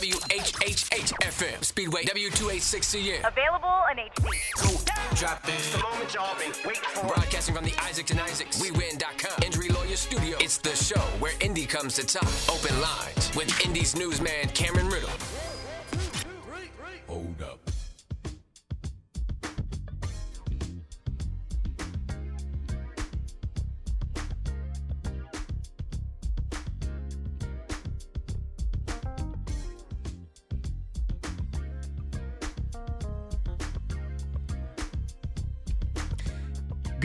WHHH FM, Speedway W286CN. Available in HD. Go drop it. The moment y'all been waiting for. Broadcasting from the Isaacs and Isaacs, WeWin.com, Injury Lawyer Studio. It's the show where Indy comes to talk. Open lines with Indy's newsman Cameron Riddle.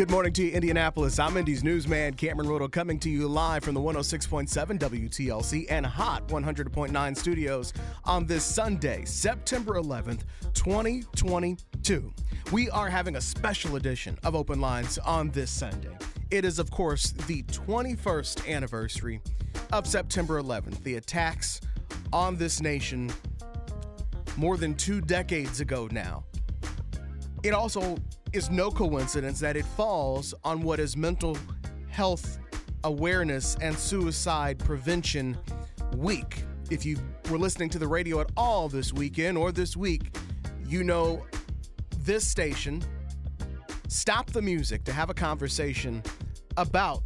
Good morning to you, Indianapolis. I'm Indy's newsman Cameron Riddle coming to you live from the 106.7 WTLC and Hot 100.9 studios on this Sunday, September 11th, 2022. We are having a special edition of Open Lines on this Sunday. It is, of course, the 21st anniversary of September 11th, the attacks on this nation more than two decades ago now. It also is no coincidence that it falls on what is mental health awareness and suicide prevention week. If you were listening to the radio at all this weekend or this week, you know this station Stop the music to have a conversation about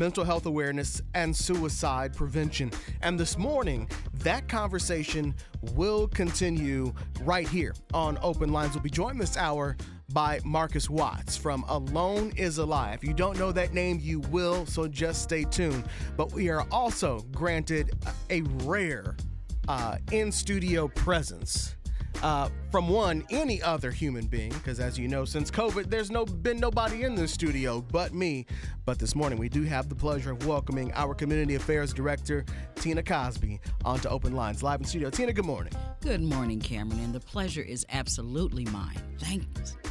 mental health awareness and suicide prevention. And this morning, that conversation will continue right here on Open Lines. We'll be joined this hour by Marcus Watts from Alone is a Lie. If you don't know that name, you will, so just stay tuned. But we are also granted a rare uh, in studio presence. Uh, from one any other human being because as you know since covid there's no been nobody in the studio but me but this morning we do have the pleasure of welcoming our community affairs director tina cosby onto open lines live in studio tina good morning Good morning, Cameron, and the pleasure is absolutely mine. Thank,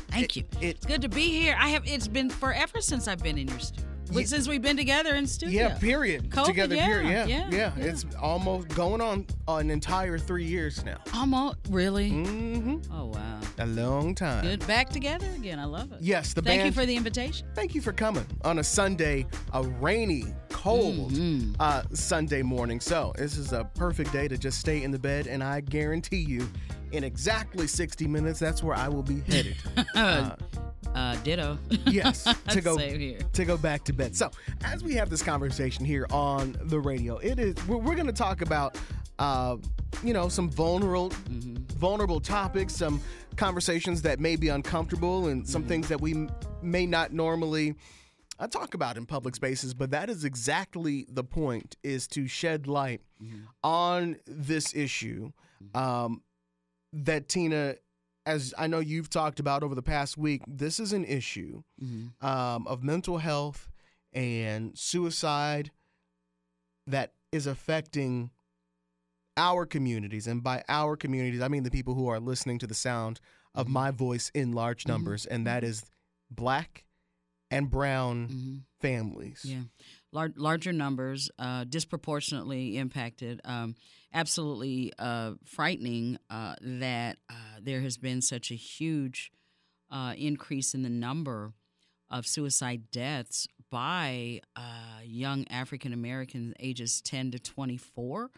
thank It- you. it- it's good to be here. I have. It's been forever since I've been in your studio. Ye- since we've been together in studio. Yeah, period. COVID, Together, yeah, period. Yeah, yeah, yeah, yeah. It's almost going on an entire three years now. Almost really. Mm-hmm. Oh wow. A long time. Good. Back together again. I love it. Yes, the Thank you for the invitation. Thank you for coming on a Sunday, a rainy, cold Mhm. uh, Sunday morning. So this is a perfect day to just stay in the bed, and I guarantee you, in exactly 60 minutes, that's where I will be headed. Uh, Uh, ditto. yes, to go to go back to bed. So, as we have this conversation here on the radio, it is we're, we're going to talk about, uh, you know, some vulnerable, vulnerable topics, some conversations that may be uncomfortable, and some things that we m- may not normally. uh talk about in public spaces, but that is exactly the point: is to shed light on this issue um, that Tina, as I know you've talked about over the past week. This is an issue Mhm. um, of mental health and suicide that is affecting our communities. And by our communities, I mean the people who are listening to the sound of my voice in large numbers, and that is black and brown Mhm. families. Yeah, Lar- larger numbers, uh, disproportionately impacted. Um, absolutely uh, frightening uh, that uh, there has been such a huge uh, increase in the number of suicide deaths by uh, young African Americans ages 10 to 24.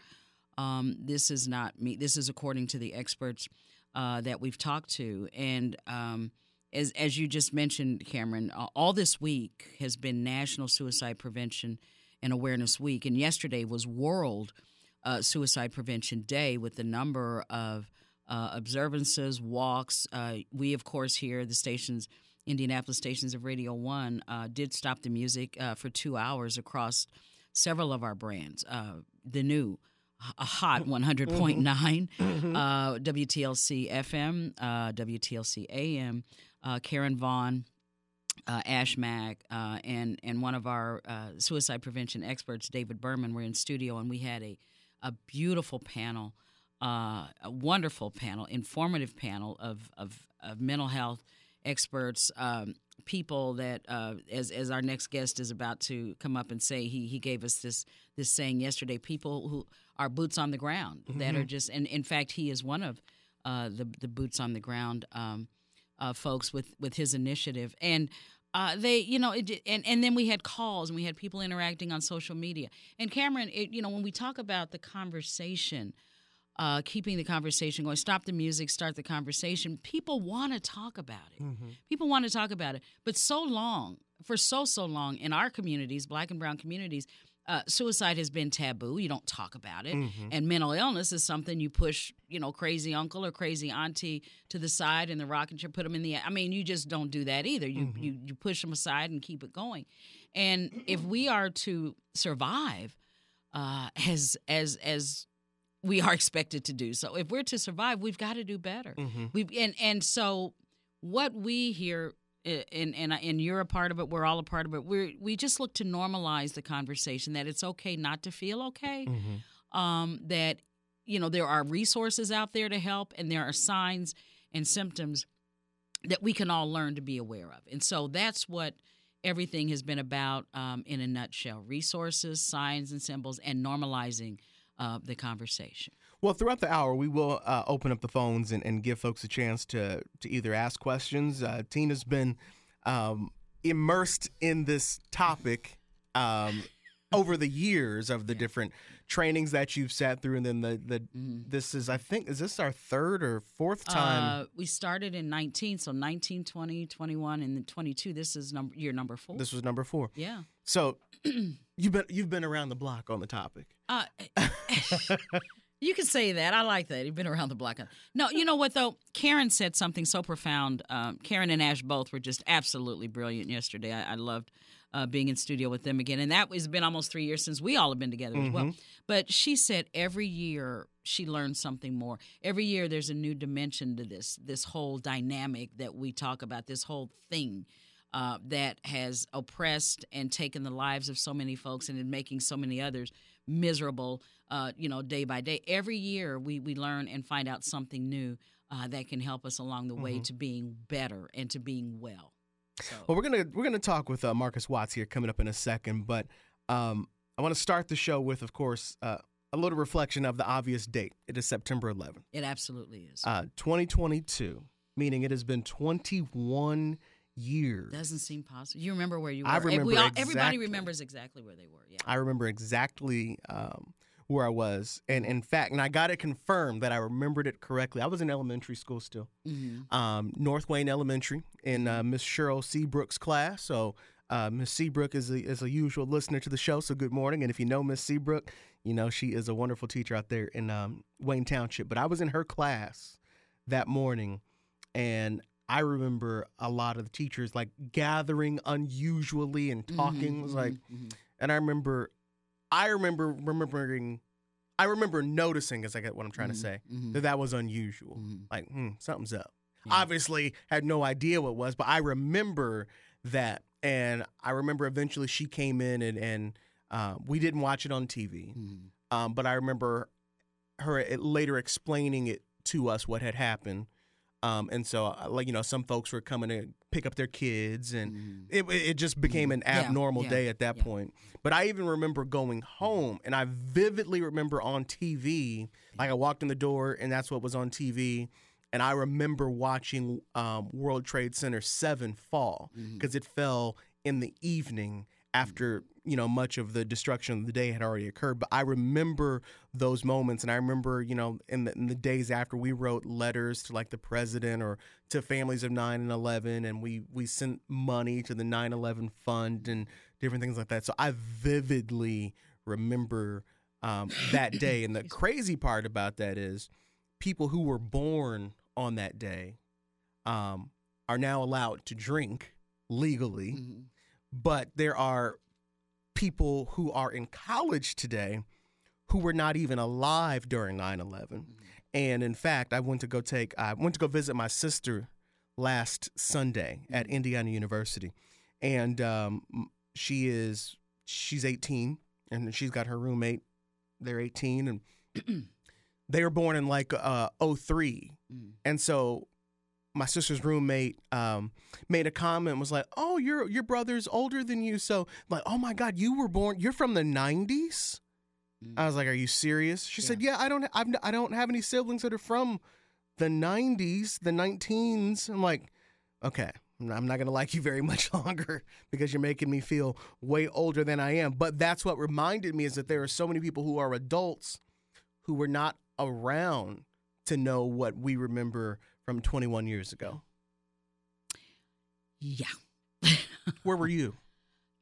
Um, this is not me. This is according to the experts uh, that we've talked to, and um, as as you just mentioned, Cameron, all this week has been National Suicide Prevention and Awareness Week, and yesterday was World uh, Suicide Prevention Day with the number of uh, observances, walks. Uh, we, of course, here the stations, Indianapolis stations of Radio One, uh, did stop the music uh, for two hours across several of our brands. Uh, the new a hot 100.9 uh, WTLC FM, uh, WTLC AM, uh, Karen Vaughn, uh, Ash Mack, uh, and and one of our uh, suicide prevention experts, David Berman, were in studio, and we had a a beautiful panel, uh, a wonderful panel, informative panel of of, of mental health experts, um, people that, uh, as as our next guest is about to come up and say, he he gave us this this saying yesterday. People who are boots on the ground that are just, and in fact, he is one of uh, the the boots on the ground um, uh, folks with with his initiative and. Uh, they, you know, it, and and then we had calls and we had people interacting on social media. And Cameron, it, you know, when we talk about the conversation uh, keeping the conversation going. Stop the music, start the conversation. People want to talk about it. Mm-hmm. People want to talk about it. But so long, for so, so long in our communities, black and brown communities, uh, suicide has been taboo. You don't talk about it. Mm-hmm. And mental illness is something you push, you know, crazy uncle or crazy auntie to the side in the rocking chair, put them in the. I mean, you just don't do that either. You Mm-hmm. you you push them aside and keep it going. And if we are to survive, uh, as as as we are expected to do, so if we're to survive, we've got to do better. Mm-hmm. We and and so what we here and and and you're a part of it. We're all a part of it. We we just look to normalize the conversation that it's okay not to feel okay. Mm-hmm. Um, that you know there are resources out there to help, and there are signs and symptoms that we can all learn to be aware of. And so that's what everything has been about um, in a nutshell: resources, signs, and symbols, and normalizing uh, the conversation. Well, throughout the hour, we will uh, open up the phones and, and give folks a chance to to either ask questions. Uh, Tina's been um, immersed in this topic um, over the years of the different trainings that you've sat through, and then the the this is I think is this our third or fourth time? Uh, we started in 19, so 19, 20, 21, and then 22. This is number year number four. this was number four. yeah. So you've been you've been around the block on the topic. Uh, you can say that. I like that. You've been around the block. No, you know what though? Karen said something so profound. Um, Karen and Ash both were just absolutely brilliant yesterday. I, I loved uh, being in studio with them again, and that has been almost three years since we all have been together as well. But she said every year she learns something more. Every year there's a new dimension to this this whole dynamic that we talk about. This whole thing. Uh, that has oppressed and taken the lives of so many folks and in making so many others miserable, uh, you know, day by day. Every year we, we learn and find out something new uh, that can help us along the way to being better and to being well. So, Well, we're gonna we're gonna talk with uh, Marcus Watts here coming up in a second, but um, I want to start the show with, of course, uh, a little reflection of the obvious date. It is September 11th, it absolutely is. uh, 2022, meaning it has been 21 years. Doesn't seem possible. You remember where you were. I we remember all, Everybody remembers exactly where they were. Yeah. I remember exactly um, where I was, and in fact, and I got it confirmed that I remembered it correctly. I was in elementary school still. hmm um, North Wayne Elementary in uh, Miss Cheryl Seabrook's class. So uh, Miss Seabrook is a, is a usual listener to the show. So good morning. And if you know Miss Seabrook, you know she is a wonderful teacher out there in um, Wayne Township. But I was in her class that morning, and I remember a lot of the teachers like gathering unusually and talking. It was like, mhm. and I remember, I remember remembering, I remember noticing, as I get what I'm trying to say, mhm. that that was unusual. Mhm. Like, hmm, something's up. Yeah. Obviously, had no idea what it was, but I remember that, and I remember eventually she came in and and uh, we didn't watch it on TV, um, but I remember her later explaining it to us what had happened. Um, and so, uh, like you know, some folks were coming to pick up their kids, and Mhm. it it just became an abnormal yeah, day at that yeah. point. But I even remember going home, and I vividly remember on TV, like I walked in the door, and that's what was on TV. And I remember watching um, World Trade Center seven fall Mhm. because it fell in the evening after you know much of the destruction of the day had already occurred. But I remember those moments, and I remember you know in the, in the days after we wrote letters to like the president or to families of 9 and 11 and we we sent money to the 9-11 fund and different things like that so i vividly remember um, that day and the crazy part about that is people who were born on that day um, are now allowed to drink legally Mhm. but there are people who are in college today who were not even alive during 9-11 and in fact i went to go take i went to go visit my sister last sunday at indiana university. And um, she is she's 18 and she's got her roommate. They're 18 and they were born in like uh 03 Mhm. and so my sister's roommate um, made a comment was like, "Oh, your your brother's older than you." So like, "Oh my God, you were born. You're from the '90s." Mhm. I was like, "Are you serious?" She Yeah. said, "Yeah, I don't. I've, I don't have any siblings that are from the '90s, the 19s." I'm like, "Okay." I'm not going to like you very much longer because you're making me feel way older than I am. But that's what reminded me is that there are so many people who are adults who were not around to know what we remember from 21 years ago. Yeah. Where were you?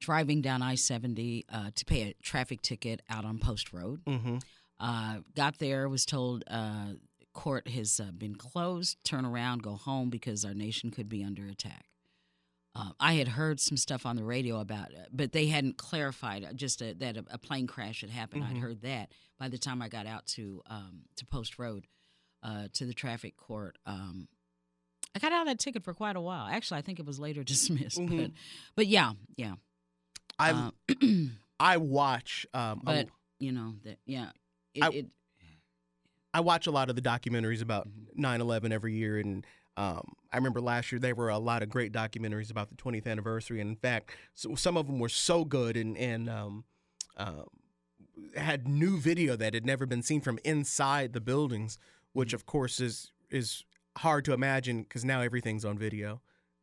Driving down I 70 uh, to pay a traffic ticket out on Post Road. Mm-hmm. Uh, got there, was told uh, court has uh, been closed, turn around, go home because our nation could be under attack. Uh, I had heard some stuff on the radio about it, but they hadn't clarified uh, just a, that a, a, plane crash had happened. Mhm. I'd heard that by the time I got out to um, to Post Road uh, to the traffic court. Um, I got out of that ticket for quite a while. Actually, I think it was later dismissed, but Mhm. but yeah, yeah. I Uh, I watch um, but you know that yeah, it, I- it I watch a lot of the documentaries about Mhm. 9/11 every year, and um, I remember last year there were a lot of great documentaries about the 20th anniversary, and in fact, so, some of them were so good and and um, um had new video that had never been seen from inside the buildings, which of course is is hard to imagine because now everything's on video.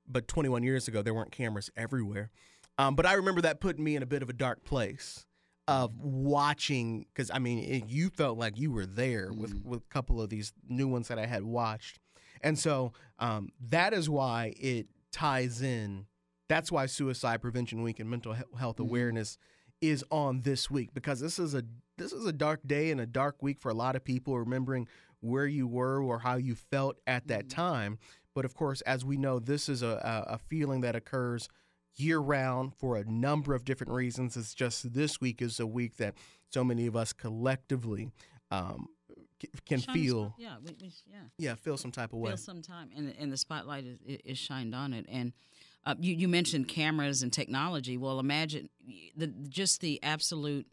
But 21 years ago, there weren't cameras everywhere. Um, but I remember that putting me in a bit of a dark place of watching because I mean it, you felt like you were there with with a couple of these new ones that I had watched, and so um, that is why it ties in. That's why Suicide Prevention Week and Mental He- Health Mhm. Awareness is on this week because this is a this is a dark day and a dark week for a lot of people remembering where you were or how you felt at that Mhm. time. But of course, as we know, this is a, a, feeling that occurs year round for a number of different reasons. It's just this week is a week that so many of us collectively um, can shine a feel, Yeah, we, we, yeah. yeah, feel some type of way. feel some time, and and the spotlight is, is shined on it. And uh, you you mentioned cameras and technology. Well, imagine the just the absolute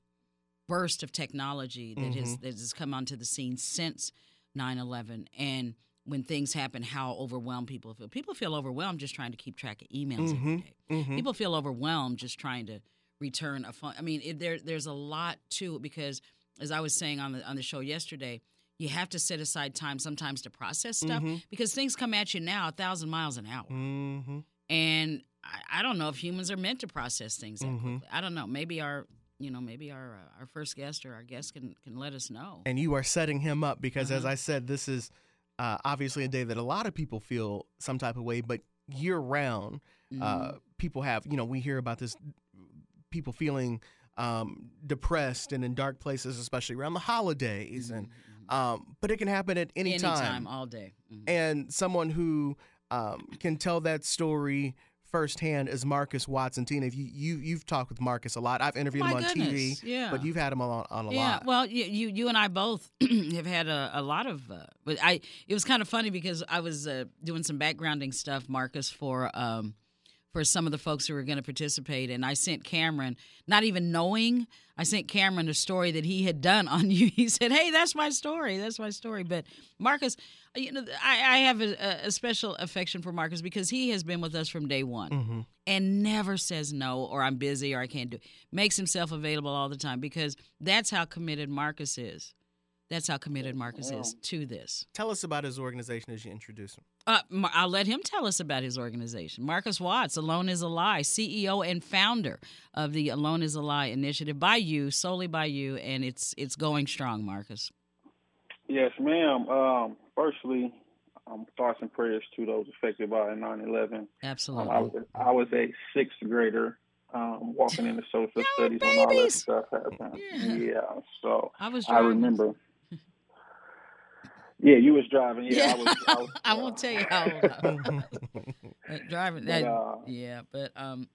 burst of technology that has Mhm. that has come onto the scene since 9-11 and when things happen how overwhelmed people feel people feel overwhelmed just trying to keep track of emails every Mhm. day Mhm. people feel overwhelmed just trying to return a phone. I mean, it, there there's a lot to it because, as I was saying on the on the show yesterday, you have to set aside time sometimes to process stuff Mhm. because things come at you now a thousand miles an hour, Mhm. and I, I don't know if humans are meant to process things that Mhm. quickly. I don't know. Maybe our you know maybe our uh, our first guest or our guest can can let us know. And you are setting him up because, as Uh-huh. I said, this is uh, obviously a day that a lot of people feel some type of way, but year round, uh, Mhm. people have, you know, we hear about this, people feeling um, depressed and in dark places, especially around the holidays. And Mhm. um, but it can happen at any time. anytime, all day. Mhm. And someone who um, can tell that story firsthand is Marcus Watson. Tina, if you, you you've talked with Marcus a lot. I've interviewed My him on goodness, TV, yeah. but you've had him on, on a yeah, lot. well, you, you you and I both have had a, a lot of. Uh, but I it was kind of funny because I was uh, doing some backgrounding stuff, Marcus, for um, for some of the folks who were going to participate, and I sent Cameron, not even knowing, I sent Cameron a story that he had done on you. He said, "Hey, that's my story. That's my story." But Marcus, you know, I, I have a, a special affection for Marcus because he has been with us from day one hmm and never says no or I'm busy or I can't do. It. Makes himself available all the time because that's how committed Marcus is. That's how committed Marcus is to this. Tell us about his organization as you introduce him. Uh, Mar- I'll let him tell us about his organization. Marcus Watts, Alone is a Lie, CEO and founder of the Alone is a Lie initiative by you, solely by you, and it's it's going strong, Marcus. Yes, ma'am. Um, firstly, um, thoughts and prayers to those affected by 9/11. Um, Absolutely. I was I was a sixth grader um, walking into social Y'all studies when all that babies. stuff happened. Yeah. Yeah, so I was I remember. Yeah, you was driving. Yeah, I was. I, was, I won't tell you how old I was. Driving But, uh, yeah but um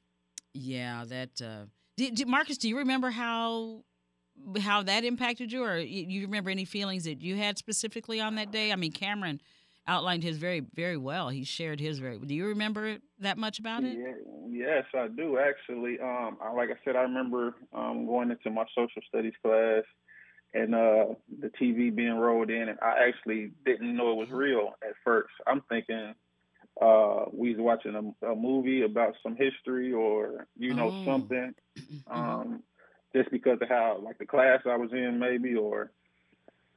yeah that uh did, did marcus do you remember how how that impacted you or you, you remember any feelings that you had specifically on that day i mean cameron outlined his very very well he shared his very do you remember that much about it Yeah, yes, I do actually. Um, I, like I said, I remember um, going into my social studies class and uh, the TV being rolled in, and I actually didn't know it was real at first. I'm thinking uh, we was watching a, a movie about some history or you know Oh. something. Mhm. Um, just because of how like the class I was in, maybe or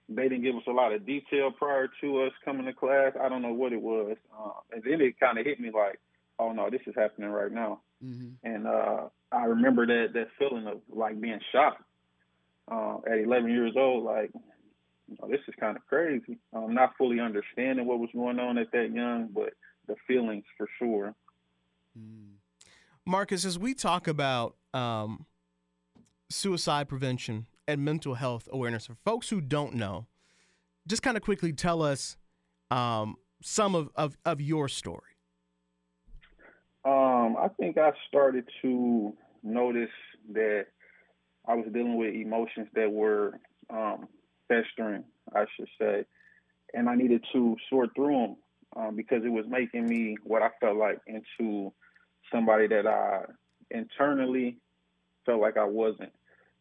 they didn't give us a lot of detail prior to us coming to class. I don't know what it was, uh, and then it kind of hit me like, oh no, this is happening right now. Mhm. And uh, I remember that that feeling of like being shocked uh, at 11 years old. Like, oh, this is kind of crazy. Um, not fully understanding what was going on at that young, but the feelings for sure. Mm. Marcus, as we talk about um, suicide prevention and mental health awareness for folks who don't know, just kind of quickly tell us um, some of, of, of your story. Um, I think I started to notice that I was dealing with emotions that were um, festering, I should say, and I needed to sort through them um, because it was making me what I felt like into somebody that I internally felt like I wasn't,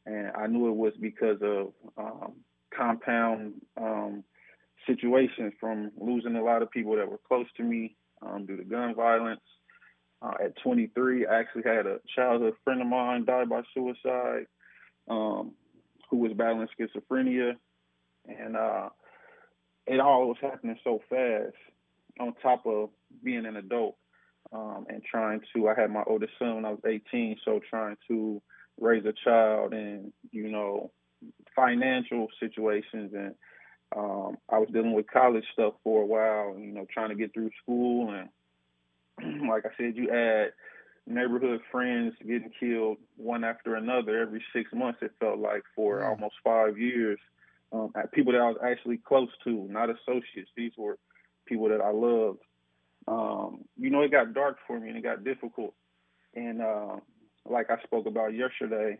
and I knew it was because of um, compound um, situations from losing a lot of people that were close to me um, due to gun violence. Uh, at 23, I actually had a childhood friend of mine die by suicide, um, who was battling schizophrenia, and uh, it all was happening so fast. On top of being an adult um, and trying to, I had my oldest son when I was 18, so trying to raise a child and you know financial situations and um, I was dealing with college stuff for a while, you know, trying to get through school. And like I said, you add neighborhood friends getting killed one after another every six months, it felt like for mm. almost five years. Um, people that I was actually close to, not associates. These were people that I loved. Um, you know, it got dark for me and it got difficult. And uh, like I spoke about yesterday,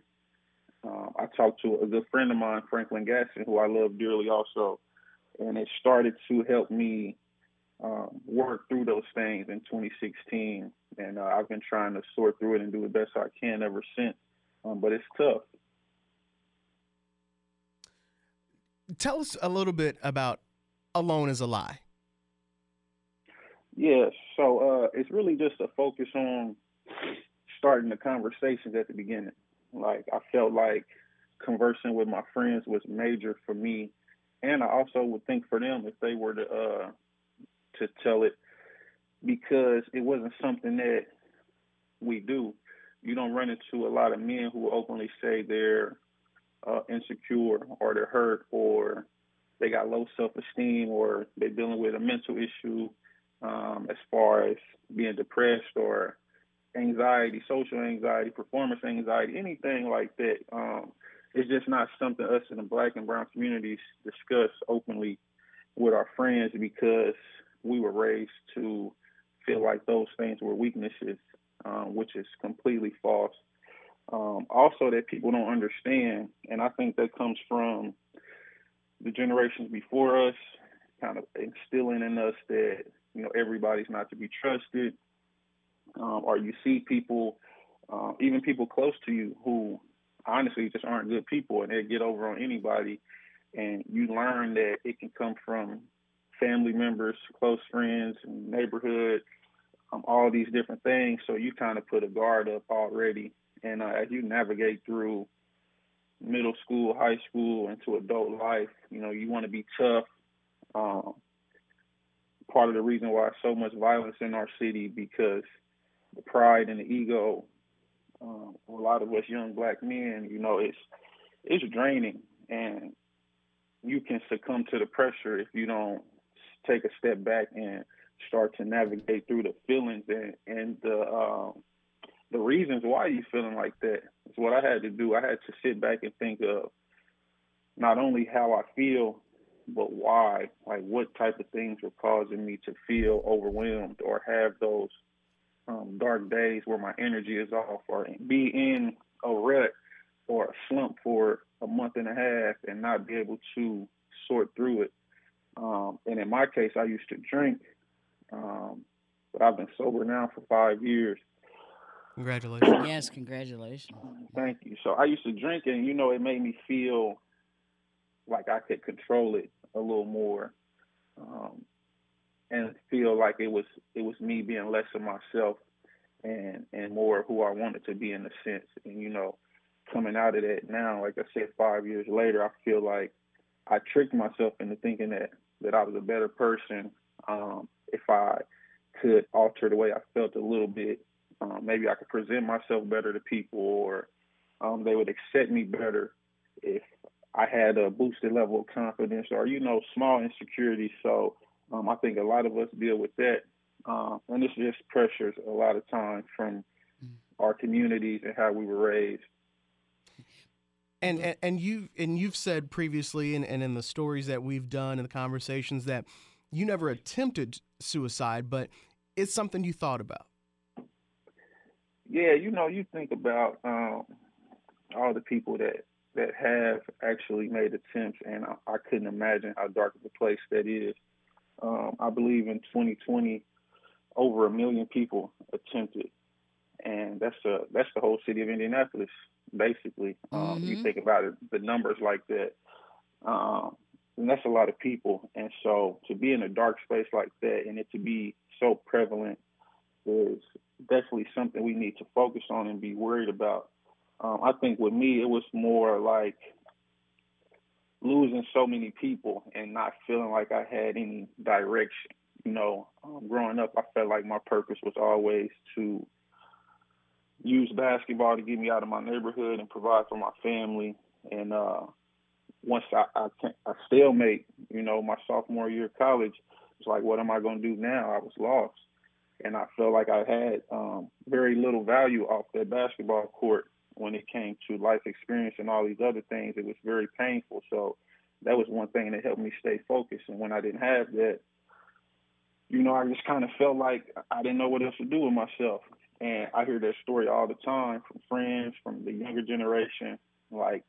uh, I talked to a good friend of mine, Franklin Gasson, who I love dearly also, and it started to help me um, work through those things in 2016. And uh, I've been trying to sort through it and do the best I can ever since. Um, but it's tough. Tell us a little bit about Alone is a Lie. Yeah, so uh, it's really just a focus on starting the conversations at the beginning. Like I felt like conversing with my friends was major for me, and I also would think for them if they were to uh, to tell it because it wasn't something that we do. You don't run into a lot of men who openly say they're uh, insecure or they're hurt or they got low self-esteem or they're dealing with a mental issue um, as far as being depressed or anxiety, social anxiety, performance anxiety, anything like that. Um, it's just not something us in the black and brown communities discuss openly with our friends because we were raised to feel like those things were weaknesses, um, which is completely false. Um, also, that people don't understand, and I think that comes from the generations before us, kind of instilling in us that you know everybody's not to be trusted, um, or you see people, uh, even people close to you who honestly just aren't good people and they get over on anybody. And you learn that it can come from family members, close friends, neighborhood, um, all these different things. So you kind of put a guard up already. And uh, as you navigate through middle school, high school, into adult life, you know, you want to be tough. Um, part of the reason why so much violence in our city because the pride and the ego um, a lot of us young black men, you know, it's it's draining, and you can succumb to the pressure if you don't take a step back and start to navigate through the feelings and and the um, the reasons why you're feeling like that. Is what I had to do. I had to sit back and think of not only how I feel, but why. Like what type of things were causing me to feel overwhelmed or have those um, dark days where my energy is off or be in a rut or a slump for a month and a half and not be able to sort through it. Um, and in my case, I used to drink, um, but I've been sober now for five years. Congratulations. Yes, congratulations. Thank you. So I used to drink, and you know, it made me feel like I could control it a little more. Um, and feel like it was it was me being less of myself and and more who I wanted to be in a sense. And you know, coming out of that now, like I said, five years later, I feel like I tricked myself into thinking that that I was a better person um, if I could alter the way I felt a little bit. Um, maybe I could present myself better to people, or um, they would accept me better if I had a boosted level of confidence or, you know, small insecurities. So um, I think a lot of us deal with that. Uh, and it's just pressures a lot of times from our communities and how we were raised. And, and and you and you've said previously and, and in the stories that we've done and the conversations that you never attempted suicide, but it's something you thought about. Yeah, you know, you think about um, all the people that that have actually made attempts, and I, I couldn't imagine how dark of a place that is. Um, I believe in 2020, over a million people attempted, and that's the that's the whole city of Indianapolis, basically. Um, Mm-hmm. You think about it, the numbers like that, um, and that's a lot of people. And so to be in a dark space like that, and it to be so prevalent, is definitely something we need to focus on and be worried about. Um, I think with me, it was more like losing so many people and not feeling like I had any direction. You know, um, growing up, I felt like my purpose was always to use basketball to get me out of my neighborhood and provide for my family. And uh, once I, I, I stalemate, you know, my sophomore year of college, it's like, what am I going to do now? I was lost. And I felt like I had um, very little value off that basketball court when it came to life experience and all these other things. It was very painful. So that was one thing that helped me stay focused. And when I didn't have that, you know, I just kind of felt like I didn't know what else to do with myself. And I hear that story all the time from friends, from the younger generation. Like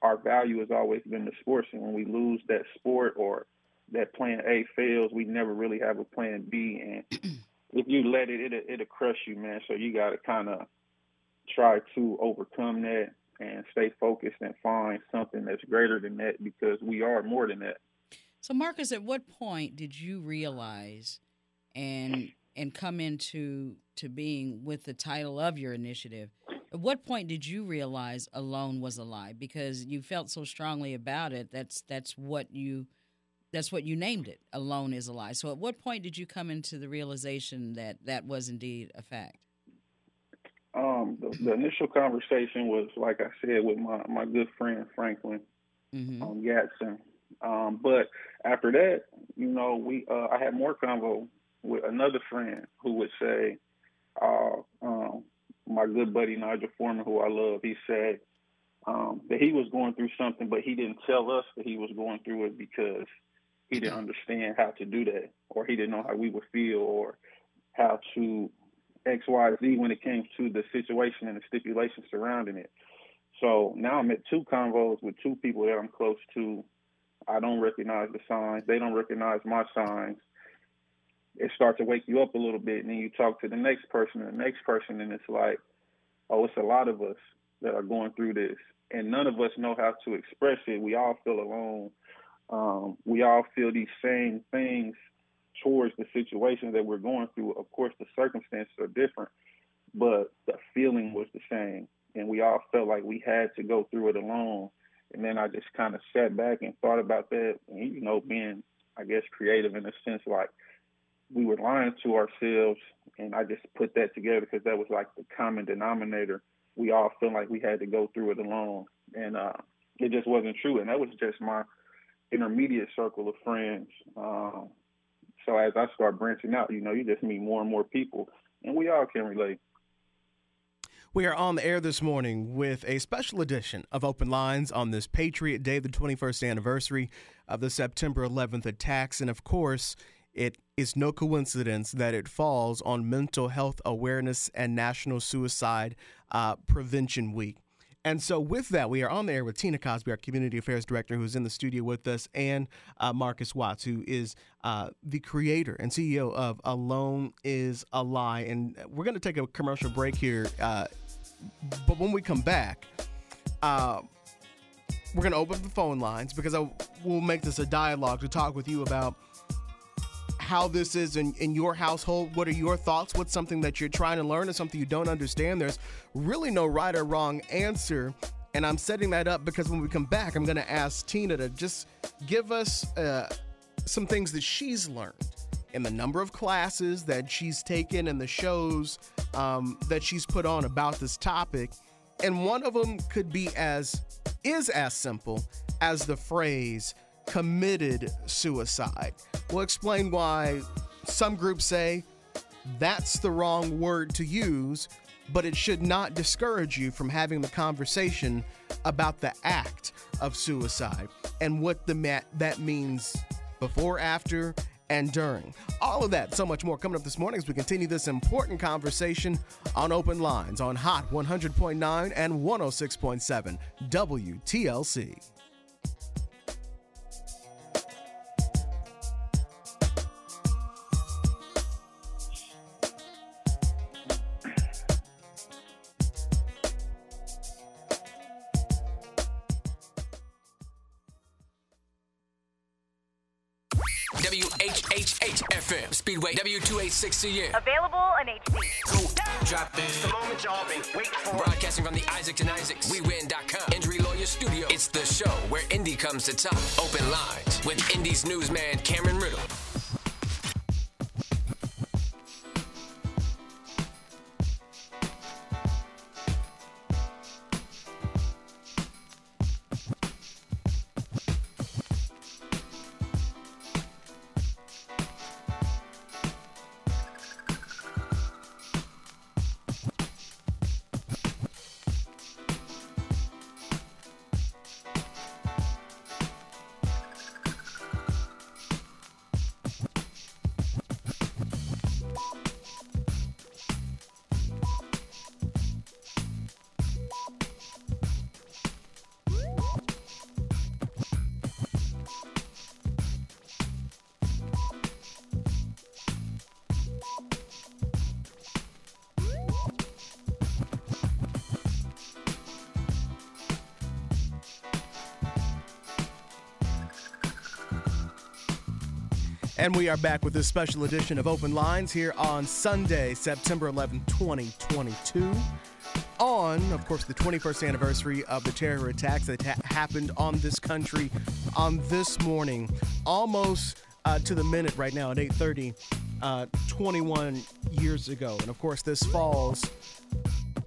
our value has always been the sports, and when we lose that sport or that plan A fails, we never really have a plan B. And if you let it, it'll, it'll crush you, man. So you got to kind of try to overcome that and stay focused and find something that's greater than that because we are more than that. So, Marcus, at what point did you realize and and come into to being with the title of your initiative? At what point did you realize alone was a lie? Because you felt so strongly about it. That's that's what you that's what you named it. Alone is a lie. So, at what point did you come into the realization that that was indeed a fact? Um, the, the initial conversation was, like I said, with my, my good friend Franklin Mm-hmm. um, Gatson. Um, but after that, you know, we uh, I had more convo with another friend who would say, uh, um, my good buddy Nigel Foreman, who I love, he said um, that he was going through something, but he didn't tell us that he was going through it because he didn't understand how to do that, or he didn't know how we would feel, or how to X, Y, Z when it came to the situation and the stipulations surrounding it. So now I'm at two convos with two people that I'm close to. I don't recognize the signs. They don't recognize my signs. It starts to wake you up a little bit, and then you talk to the next person and the next person, and it's like, oh, it's a lot of us that are going through this, and none of us know how to express it. We all feel alone. Um, we all feel these same things towards the situation that we're going through. Of course, the circumstances are different, but the feeling was the same and we all felt like we had to go through it alone. And then I just kind of sat back and thought about that, and, you know, being, I guess, creative in a sense, like we were lying to ourselves. And I just put that together because that was like the common denominator. We all felt like we had to go through it alone. And uh, it just wasn't true. And that was just my intermediate circle of friends. Um, so as I start branching out, you know, you just meet more and more people, and we all can relate. We are on the air this morning with a special edition of Open Lines on this Patriot Day, the 21st anniversary of the September 11th attacks. And of course, it is no coincidence that it falls on Mental Health Awareness and National Suicide uh, Prevention Week. And so, with that, we are on the air with Tina Cosby, our Community Affairs Director, who's in the studio with us, and uh, Marcus Watts, who is uh, the creator and CEO of Alone is a Lie. And we're going to take a commercial break here. Uh, but when we come back, uh, we're going to open the phone lines because I, we'll make this a dialogue to talk with you about how this is in, in your household. What are your thoughts? What's something that you're trying to learn or something you don't understand? There's really no right or wrong answer. And I'm setting that up because when we come back, I'm going to ask Tina to just give us uh, some things that she's learned in the number of classes that she's taken and the shows um, that she's put on about this topic. And one of them could be as, is as simple as the phrase committed suicide. We'll explain why some groups say that's the wrong word to use, but it should not discourage you from having the conversation about the act of suicide and what the ma- that means before, after, and during. All of that, so much more coming up this morning as we continue this important conversation on Open Lines on Hot 100.9 and 106.7 WTLC. FM, Speedway W286CN. Available in HD. Go drop it. The moment y'all been waiting for. Broadcasting from the Isaacs and Isaacs WeWin.com Injury Lawyer Studio. It's the show where Indy comes to talk. Open lines with Indy's newsman Cameron Riddle. And we are back with this special edition of Open Lines here on Sunday, September 11, 2022. On, of course, the 21st anniversary of the terror attacks that ha- happened on this country on this morning, almost uh, to the minute right now at 8:30, uh, 21 years ago. And of course, this falls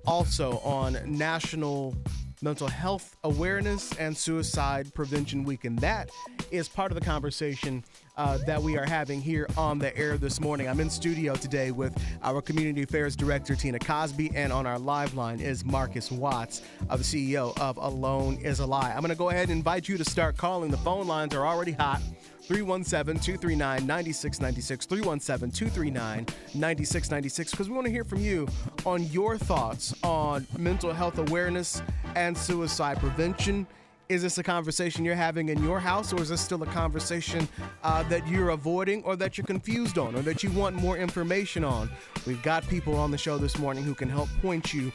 also on National Mental Health Awareness and Suicide Prevention Week. And that is part of the conversation uh, that we are having here on the air this morning. I'm in studio today with our Community Affairs Director, Tina Cosby, and on our live line is Marcus Watts, uh, the CEO of Alone is a Lie. I'm going to go ahead and invite you to start calling. The phone lines are already hot. 317 239 9696. 317 239 9696. Because we want to hear from you on your thoughts on mental health awareness and suicide prevention. Is this a conversation you're having in your house, or is this still a conversation uh, that you're avoiding, or that you're confused on, or that you want more information on? We've got people on the show this morning who can help point you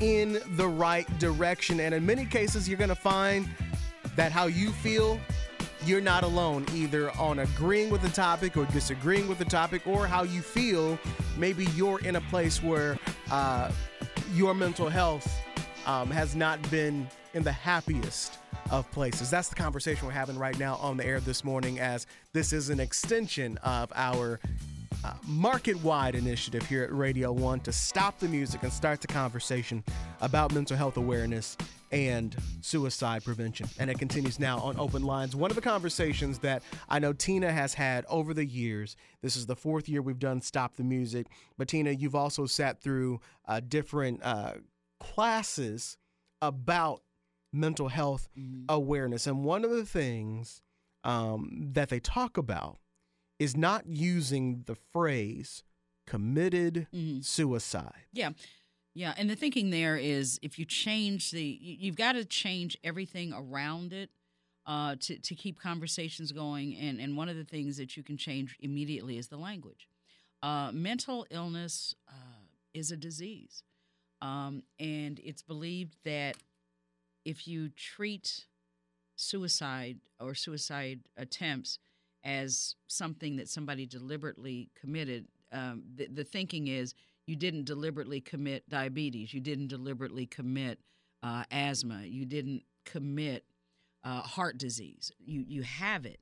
in the right direction. And in many cases, you're going to find that how you feel you're not alone either on agreeing with the topic or disagreeing with the topic or how you feel maybe you're in a place where uh, your mental health um, has not been in the happiest of places that's the conversation we're having right now on the air this morning as this is an extension of our uh, market wide initiative here at Radio 1 to stop the music and start the conversation about mental health awareness and suicide prevention. And it continues now on Open Lines. One of the conversations that I know Tina has had over the years, this is the fourth year we've done Stop the Music, but Tina, you've also sat through uh, different uh, classes about mental health awareness. And one of the things um, that they talk about is not using the phrase committed Mhm. suicide. Yeah. Yeah. And the thinking there is if you change the, you- you've got to change everything around it uh, to, to keep conversations going. And, and one of the things that you can change immediately is the language. Uh, mental illness uh, is a disease. Um, and it's believed that if you treat suicide or suicide attempts as something that somebody deliberately committed, um, the, the thinking is you didn't deliberately commit diabetes, you didn't deliberately commit uh, asthma, you didn't commit uh, heart disease. You you have it,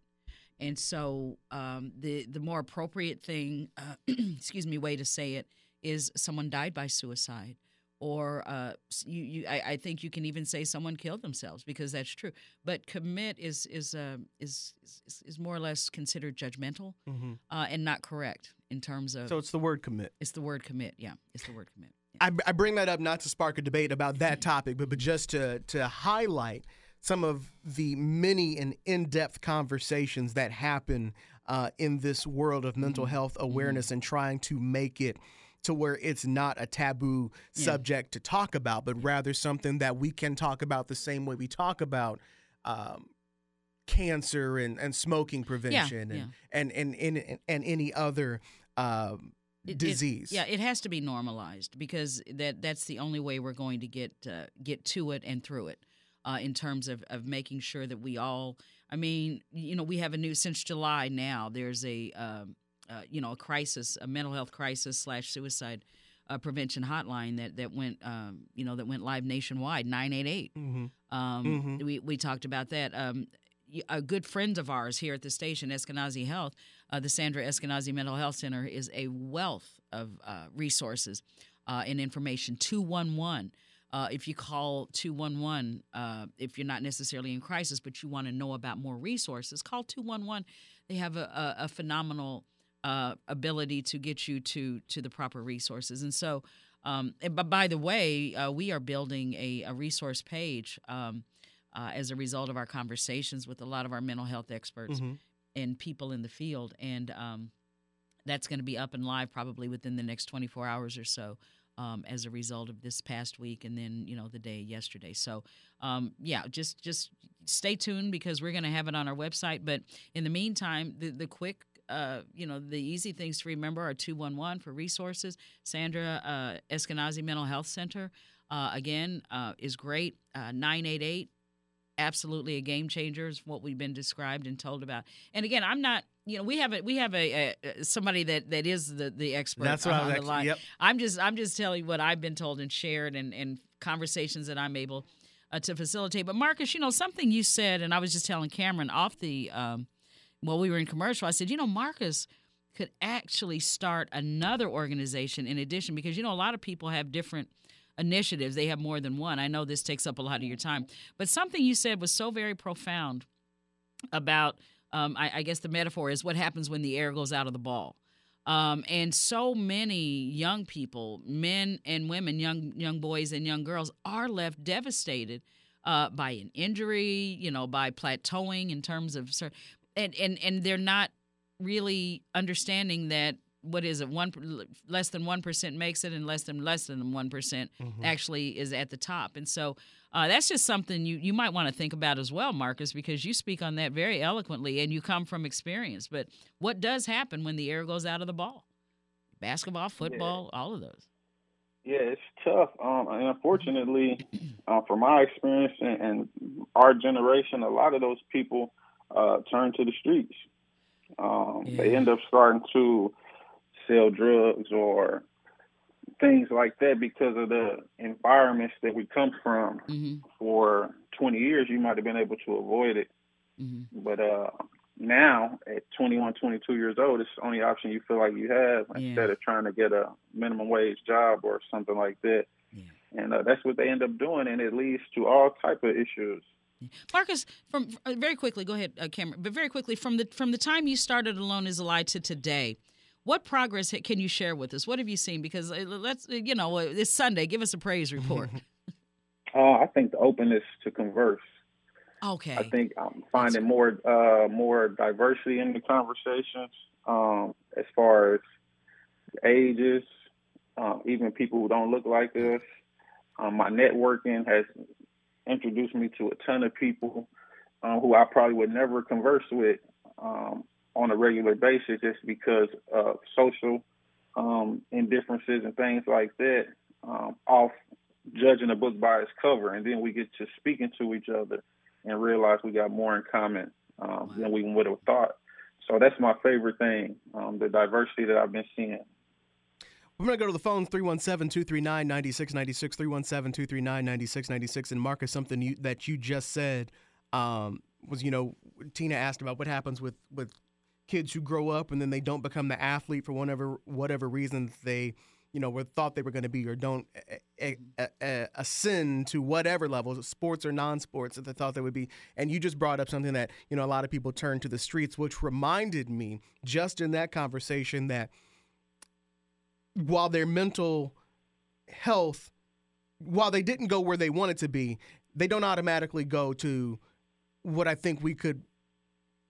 and so um, the the more appropriate thing, uh, excuse me, way to say it is someone died by suicide, or uh, you, you I, I, think you can even say someone killed themselves because that's true. But commit is is uh, is, is, is more or less considered judgmental mm-hmm. uh, and not correct in terms of. So it's the word commit. It's the word commit. Yeah, it's the word commit. Yeah. I, I bring that up not to spark a debate about that topic, but but just to to highlight some of the many and in depth conversations that happen uh, in this world of mental mm-hmm. health mm-hmm. awareness mm-hmm. and trying to make it to where it's not a taboo yeah. subject to talk about, but rather something that we can talk about the same way we talk about um, cancer and, and smoking prevention yeah, and, yeah. and, and, and, and any other um, it, disease. It, yeah, it has to be normalized because that that's the only way we're going to get uh, get to it and through it. Uh, in terms of, of making sure that we all, I mean, you know, we have a new since July now. There's a um, uh, you know, a crisis, a mental health crisis slash suicide uh, prevention hotline that that went, um, you know, that went live nationwide. Nine eight eight. Mm-hmm. Um, mm-hmm. We we talked about that. Um, a good friend of ours here at the station, Eskenazi Health, uh, the Sandra Eskenazi Mental Health Center, is a wealth of uh, resources uh, and information. Two one one. Uh, if you call 211, uh, if you're not necessarily in crisis, but you want to know about more resources, call 211. They have a, a, a phenomenal uh, ability to get you to to the proper resources. And so, um, but by the way, uh, we are building a, a resource page um, uh, as a result of our conversations with a lot of our mental health experts mm-hmm. and people in the field, and um, that's going to be up and live probably within the next 24 hours or so. Um, as a result of this past week, and then you know the day yesterday. So, um, yeah, just just stay tuned because we're going to have it on our website. But in the meantime, the the quick uh, you know, the easy things to remember are 211 for resources. Sandra uh, Eskenazi Mental Health Center, uh, again, uh, is great. Uh, 988, absolutely a game changer, is what we've been described and told about. And again, I'm not. You know, we have a we have a, a somebody that, that is the, the expert That's what on the line. Yep. I'm just I'm just telling you what I've been told and shared and, and conversations that I'm able uh, to facilitate. But Marcus, you know something you said, and I was just telling Cameron off the um, while we were in commercial, I said, you know, Marcus could actually start another organization in addition because you know a lot of people have different initiatives. They have more than one. I know this takes up a lot of your time. But something you said was so very profound about um, I, I, guess the metaphor is what happens when the air goes out of the ball. Um, and so many young people men and women young young boys and young girls are left devastated uh, by an injury, you know, by plateauing in terms of and and and they're not really understanding that what is it one less than 1% makes it and less than less than 1% mm hmm actually is at the top. And so uh, that's just something you, you might want to think about as well marcus because you speak on that very eloquently and you come from experience. But what does happen when the air goes out of the ball? Basketball football yeah. all of those. Yeah it's tough. Um, and unfortunately uh, from my experience and, and our generation a lot of those people uh, turn to the streets. Um, yeah. They end up starting to sell drugs or things like that because of the environments that we come from. Mm-hmm. For 20 years, you might have been able to avoid it. Mm-hmm. But uh, now, at 21, 22 years old, it's the only option you feel like you have yeah. instead of trying to get a minimum wage job or something like that. Yeah. And uh, that's what they end up doing, and it leads to all type of issues. Marcus, from uh, very quickly, go ahead, uh, Cameron. But very quickly, from the from the time you started Alone is a Lie to today, what progress can you share with us? What have you seen? Because uh, let's, uh, you know, it's Sunday. Give us a praise report. uh, I think the openness to converse. Okay. I think I'm finding more uh, more diversity in the conversations um, as far as ages, um, even people who don't look like us. Um, my networking has introduced me to a ton of people um, who I probably would never converse with um, on a regular basis just because of social um, indifferences and things like that um, off judging a book by its cover. And then we get to speaking to each other and realize we got more in common um, than we would have thought. So that's my favorite thing, um, the diversity that I've been seeing. We're going to go to the phone 317 239 9696, 317 239 9696. And Marcus, something you, that you just said um, was, you know, Tina asked about what happens with, with kids who grow up and then they don't become the athlete for whatever whatever reason they you know, were thought they were going to be or don't a, a, a, ascend to whatever level, sports or non-sports, that they thought they would be. And you just brought up something that you know a lot of people turn to the streets, which reminded me just in that conversation that while their mental health, while they didn't go where they wanted to be, they don't automatically go to what I think we could,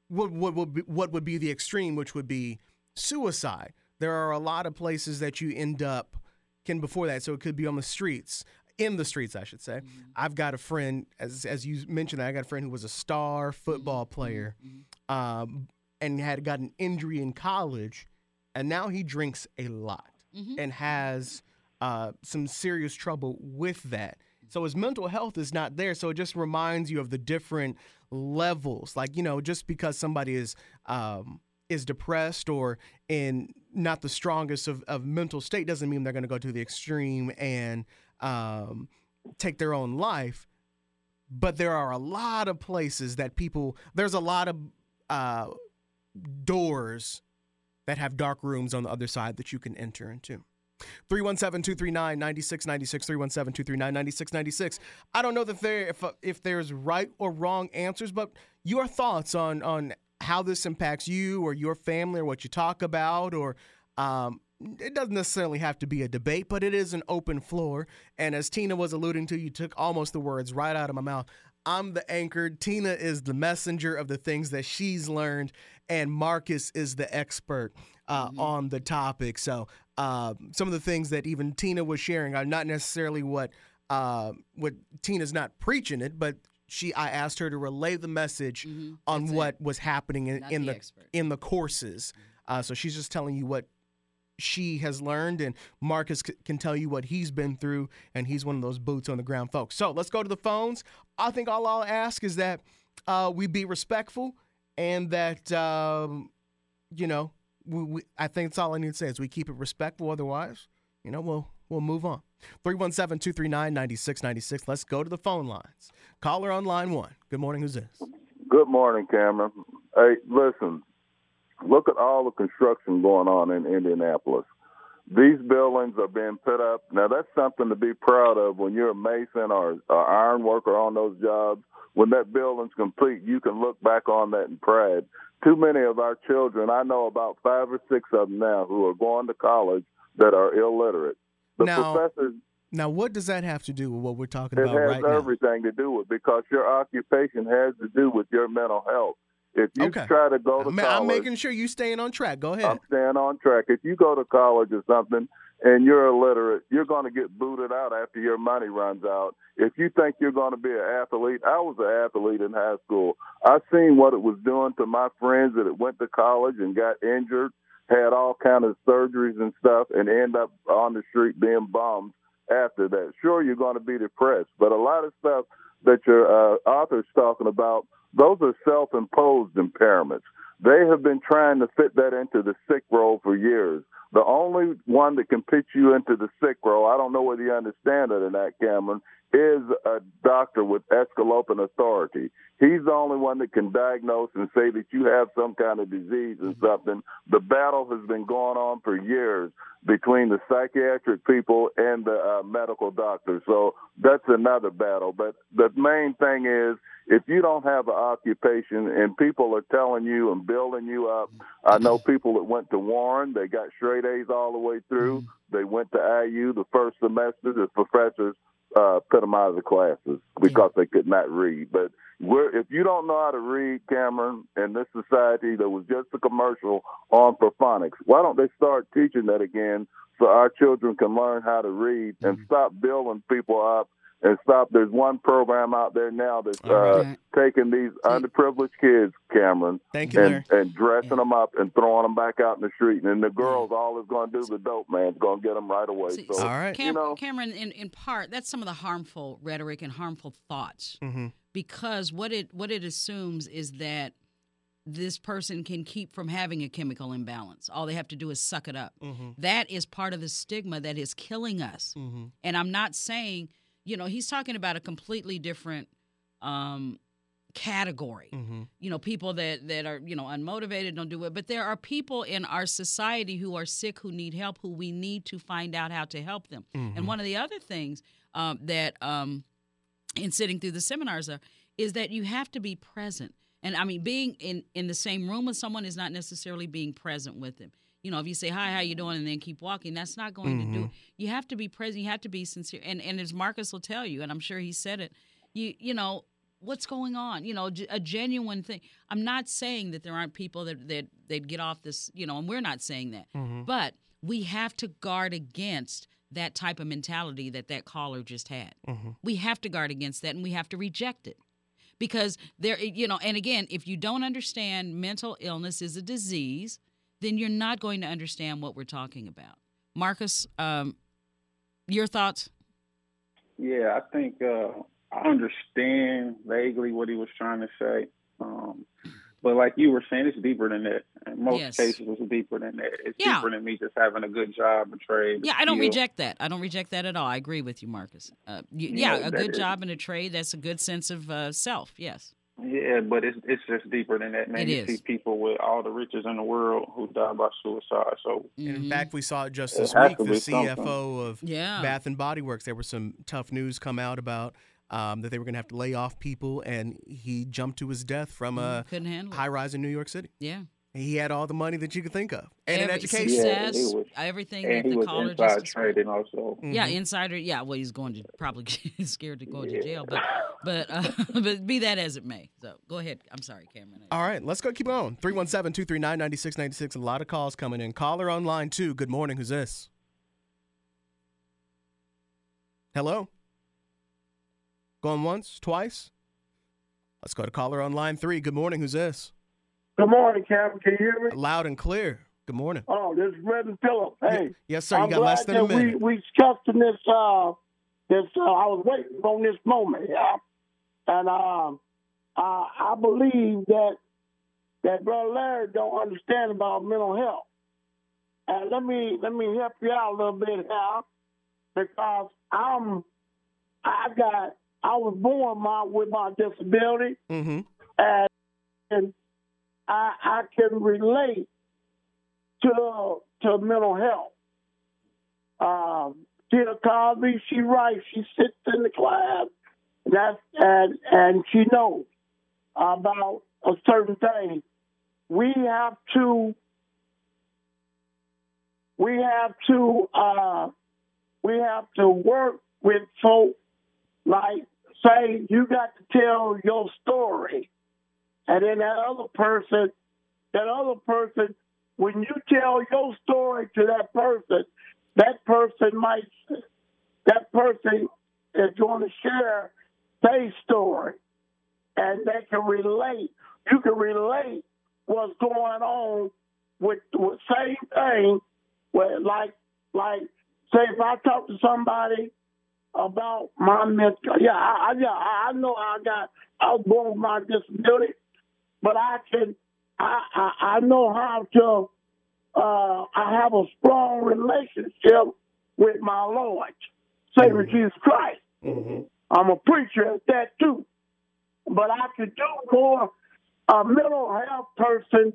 what what would be, what would be the extreme, which would be suicide. There are a lot of places that you end up can before that, so it could be on the streets. In the streets, I should say. Mm-hmm. I've got a friend, as as you mentioned, I got a friend who was a star football mm-hmm. player, mm-hmm. um, and had got an injury in college, and now he drinks a lot mm-hmm. and has uh, some serious trouble with that. So his mental health is not there. So it just reminds you of the different levels. Like you know, just because somebody is um, is depressed or in not the strongest of, of mental state doesn't mean they're going to go to the extreme and um, take their own life. But there are a lot of places that people. There's a lot of uh, doors that have dark rooms on the other side that you can enter into. 317-239-9696 317-239-9696 i don't know that there if, if there's right or wrong answers but your thoughts on on how this impacts you or your family or what you talk about or um, it doesn't necessarily have to be a debate, but it is an open floor. And as Tina was alluding to, you took almost the words right out of my mouth. I'm the anchor. Tina is the messenger of the things that she's learned, and Marcus is the expert uh, mm-hmm. on the topic. So uh, some of the things that even Tina was sharing are not necessarily what uh, what Tina's not preaching it, but she I asked her to relay the message mm-hmm. on That's what it. was happening in, in the, the in the courses. Mm-hmm. Uh, so she's just telling you what she has learned, and Marcus c- can tell you what he's been through, and he's one of those boots on the ground folks. So let's go to the phones. I think all I'll ask is that uh, we be respectful, and that um, you know, we, we, I think that's all I need to say is we keep it respectful. Otherwise, you know, we'll we'll move on. 317 239 9696. Let's go to the phone lines. Caller on line one. Good morning. Who's this? Good morning, Cameron. Hey, listen, look at all the construction going on in Indianapolis. These buildings are being put up. Now, that's something to be proud of when you're a mason or an iron worker on those jobs. When that building's complete, you can look back on that in pride. Too many of our children, I know about five or six of them now, who are going to college that are illiterate the now, professors. Now, what does that have to do with what we're talking about right now? It has everything to do with because your occupation has to do with your mental health. If you okay. try to go to I'm, college, I'm making sure you're staying on track. Go ahead. I'm staying on track. If you go to college or something and you're illiterate, you're going to get booted out after your money runs out. If you think you're going to be an athlete, I was an athlete in high school. I seen what it was doing to my friends that went to college and got injured had all kind of surgeries and stuff, and end up on the street being bummed after that. Sure, you're going to be depressed, but a lot of stuff that your uh, author's talking about, those are self-imposed impairments. They have been trying to fit that into the sick role for years. The only one that can pitch you into the sick role, I don't know whether you understand it or not, Cameron, is a doctor with escaloping authority. He's the only one that can diagnose and say that you have some kind of disease and something. The battle has been going on for years between the psychiatric people and the uh, medical doctors. So that's another battle. But the main thing is if you don't have an occupation and people are telling you and building you up, I know people that went to Warren, they got straight A's all the way through. Mm-hmm. They went to IU the first semester as professors uh, put them out of the classes because yeah. they could not read. But we're, if you don't know how to read, Cameron, in this society that was just a commercial on for phonics, why don't they start teaching that again so our children can learn how to read and mm-hmm. stop building people up and stop. There's one program out there now that's uh, taking these underprivileged kids, Cameron, Thank you, and, and dressing yeah. them up and throwing them back out in the street. And the girls, yeah. all is going to do, the dope man's going to get them right away. See, so, all right, Cam- you know, Cameron, in, in part, that's some of the harmful rhetoric and harmful thoughts, mm-hmm. because what it what it assumes is that this person can keep from having a chemical imbalance. All they have to do is suck it up. Mm-hmm. That is part of the stigma that is killing us. Mm-hmm. And I'm not saying you know, he's talking about a completely different um, category. Mm-hmm. You know, people that that are you know unmotivated don't do it, but there are people in our society who are sick who need help who we need to find out how to help them. Mm-hmm. And one of the other things um, that um, in sitting through the seminars are, is that you have to be present. And I mean, being in in the same room with someone is not necessarily being present with them. You know, if you say hi, how you mm-hmm. doing, and then keep walking, that's not going to do. it. You have to be present. You have to be sincere. And and as Marcus will tell you, and I'm sure he said it, you you know what's going on. You know, a genuine thing. I'm not saying that there aren't people that that that get off this. You know, and we're not saying that, mm-hmm. but we have to guard against that type of mentality that that caller just had. We have to guard against that, and we have to reject it because there you know and again if you don't understand mental illness is a disease then you're not going to understand what we're talking about marcus um, your thoughts Yeah, I think uh, I understand vaguely what he was trying to say. Um, but like you were saying, it's deeper than that. In most Yes. cases, it's deeper than that. It's Yeah. deeper than me just having a good job and trade. yeah i don't skill. reject that i don't reject that at all i agree with you marcus uh, you, Yeah, yeah, a good is- job and a trade that's a good sense of uh, self yes Yeah, but it's it's just deeper than that, man. It you is. see people with all the riches in the world who die by suicide. So In Mhm. fact, we saw it just this has week. The be something. CFO of Yeah. Bath and Body Works. There was some tough news come out about um, that they were going to have to lay off people, and he jumped to his death from a couldn't handle it high rise in New York City. yeah He had all the money that you could think of, and an education. Yeah, success he was- everything and that he the was caller inside just described. trading also. Yeah, Mhm. insider. Yeah, well, he's going to probably scared to go to jail, but but uh, but be that as it may. So go ahead. I'm sorry, Cameron. All right, let's go. Keep going. 317 239 9696. A lot of calls coming in. Caller on line two. Good morning. Who's this? Hello? Going once, twice? Let's go to caller on line three. Good morning. Who's this? Good morning, Captain. Can you hear me? Loud and clear. Good morning. Oh, this is Reverend Phillip. Hey, Yes, sir. You I'm got glad less than a minute. we we discussed in this. Uh, this uh, I was waiting on this moment. Yeah, and um, uh, I believe that that Brother Larry don't understand about mental health. And let me let me help you out a little bit here, because I'm I got I was born my with my disability Mm-hmm. and, and I, I can relate to to mental health. Um, Tina Cosby, she writes, she sits in the class, that's and and she knows about a certain thing. We have to we have to uh, we have to work with folk like say you got to tell your story and then that other person, that other person, when you tell your story to that person, that person might, that person is going to share their story, and they can relate. You can relate what's going on with with same thing. Where like like say if I talk to somebody about my mental, yeah, I, I yeah I know I got I was born with my disability but I can, I, I, I know how to, uh, I have a strong relationship with my Lord, Savior Jesus Christ. I'm a preacher at that too. But I can do more, a mental health person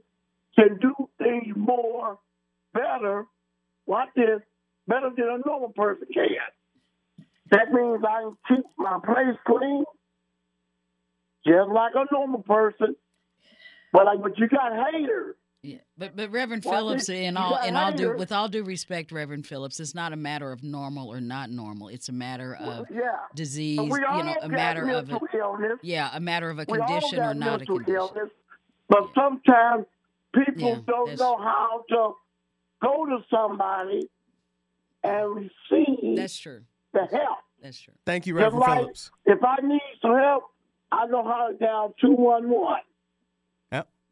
can do things more better, watch this, better than a normal person can. That means I can keep my place clean, just like a normal person. But like, but you got haters. Yeah, but but Reverend Well, Phillips, in all in all due with all due respect, Reverend Phillips, it's not a matter of normal or not normal. It's a matter of yeah. disease. But we all You know, a matter of a illness. yeah, a matter of a condition or not a condition. illness. But sometimes people Yeah, don't know how to go to somebody and receive That's true. the help. That's true. Thank you, Reverend like Phillips. if I need some help, I know how to dial two one one.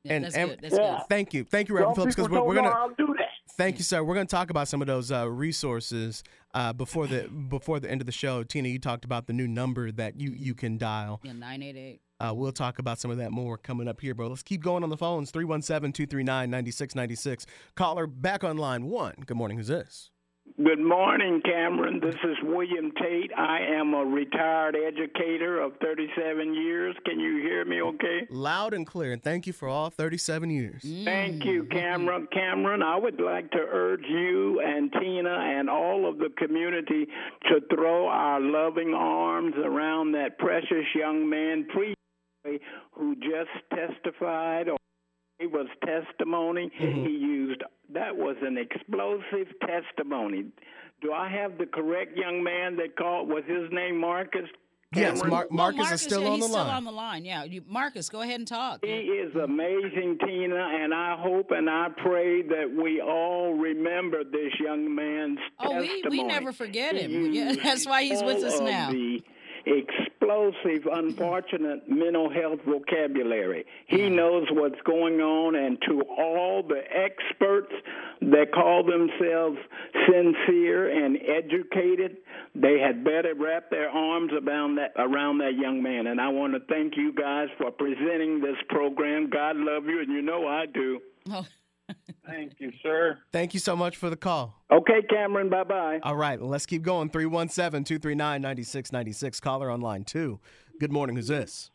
Yep. Yeah, And- that's and- good. That's Yeah. Thank you. Thank you, Reverend Phillips, because we're, we're going to. how to do that. Thank you, sir. We're going to talk about some of those uh, resources uh, before the before the end of the show. Tina, you talked about the new number that you you can dial. Yeah, nine eight eight. Uh, we'll talk about some of that more coming up here, bro. Let's keep going on the phones. 317 239 9696. Caller back on line one. Good morning. Who's this? Good morning, Cameron. This is William Tate. I am a retired educator of 37 years. Can you hear me okay? Loud and clear. And thank you for all 37 years. Mm. Thank you, Cameron. Cameron, I would like to urge you and Tina and all of the community to throw our loving arms around that precious young man who just testified or it was testimony. Mm-hmm. He used that was an explosive testimony. Do I have the correct young man that called? Was his name Marcus? Cameron? Yes, Mar- Marcus, well, Marcus, is still yeah, on the line. Still on the line. Yeah, you, Marcus, go ahead and talk. He is amazing, Tina, and I hope and I pray that we all remember this young man's oh, testimony. we, we never forget him. Yeah, that's why he's with us now. The, explosive, unfortunate mental health vocabulary. He knows what's going on, and to all the experts that call themselves sincere and educated, they had better wrap their arms around that around that young man. And I want to thank you guys for presenting this program. God love you, and you know I do. Oh. Thank you, sir. Thank you so much for the call. Okay, Cameron. Bye bye. All right, let's keep going. 317 239 9696. Caller on line two. Good morning. Who's this?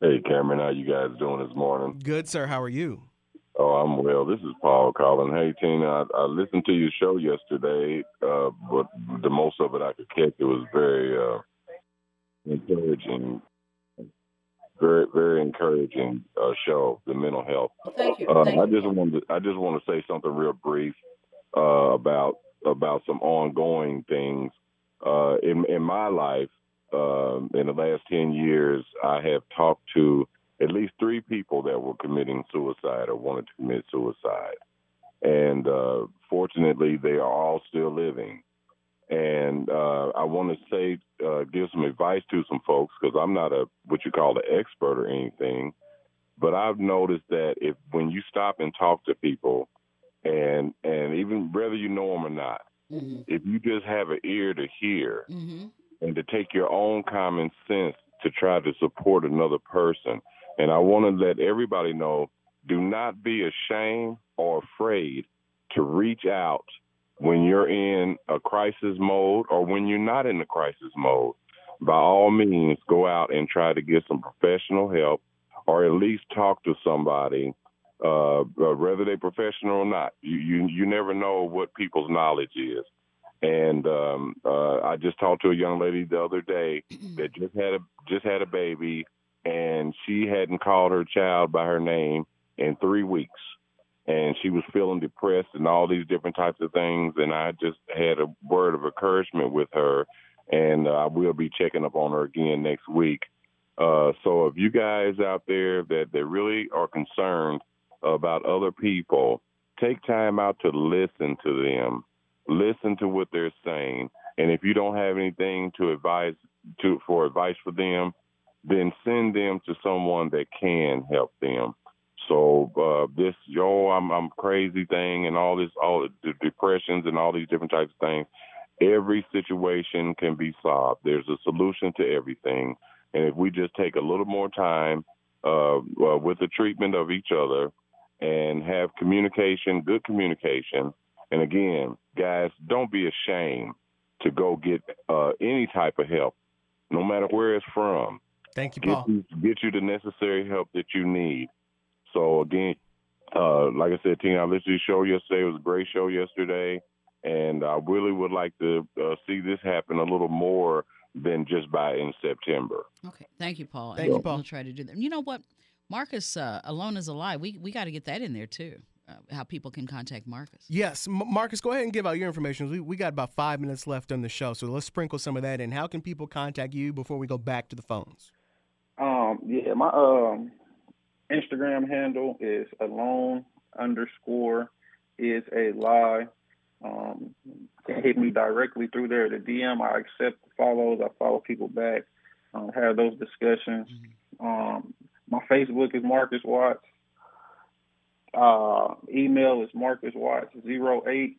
Hey, Cameron. How you guys doing this morning? Good, sir. How are you? Oh, I'm well. This is Paul calling. Hey, Tina, I, I listened to your show yesterday, uh, but the most of it I could catch. It was very uh, encouraging very very encouraging uh, show, the mental health. Thank you. Uh, Thank I just wanted to, I just want to say something real brief uh, about about some ongoing things uh, in in my life. Um, in the last ten years, I have talked to at least three people that were committing suicide or wanted to commit suicide, and uh, fortunately, they are all still living. And uh, I want to say, uh, give some advice to some folks because I'm not a what you call an expert or anything, but I've noticed that if when you stop and talk to people, and and even whether you know them or not, mm-hmm. if you just have an ear to hear mm-hmm. and to take your own common sense to try to support another person, and I want to let everybody know, do not be ashamed or afraid to reach out when you're in a crisis mode or when you're not in a crisis mode, by all means, go out and try to get some professional help or at least talk to somebody, uh, uh, whether they're professional or not. You, you, you never know what people's knowledge is. And um, uh, I just talked to a young lady the other day that just had a just had a baby, and she hadn't called her child by her name in three weeks and she was feeling depressed and all these different types of things. And I just had a word of encouragement with her, and uh, I will be checking up on her again next week. Uh, so if you guys out there that, that really are concerned about other people, take time out to listen to them, listen to what they're saying, and if you don't have anything to advise to for advice for them, then send them to someone that can help them. So uh, this yo, I'm I'm crazy thing and all this, all the depressions and all these different types of things. Every situation can be solved. There's a solution to everything, and if we just take a little more time uh, with the treatment of each other and have communication, good communication, and again, guys, don't be ashamed to go get uh, any type of help, no matter where it's from. Thank you, Paul. You, get you the necessary help that you need. So again, uh, like I said, Tina, I listened to your show yesterday. It was a great show yesterday, and I really would like to uh, see this happen a little more than just by in September. Okay, thank you, Paul. Thank you, Paul. We'll try to do that. You know what, Marcus, uh, alone is a lie. We we got to get that in there too. Uh, how people can contact Marcus. Yes, M- Marcus, go ahead and give out your information. We, we got about five minutes left on the show, so let's sprinkle some of that in. How can people contact you before we go back to the phones? Um, yeah, my um, Instagram handle is alone underscore is a lie. Um, can hit me directly through there. The DM, I accept follows. I follow people back. Um, have those discussions. Um, my Facebook is Marcus Watts. Uh, email is Marcus Watts 08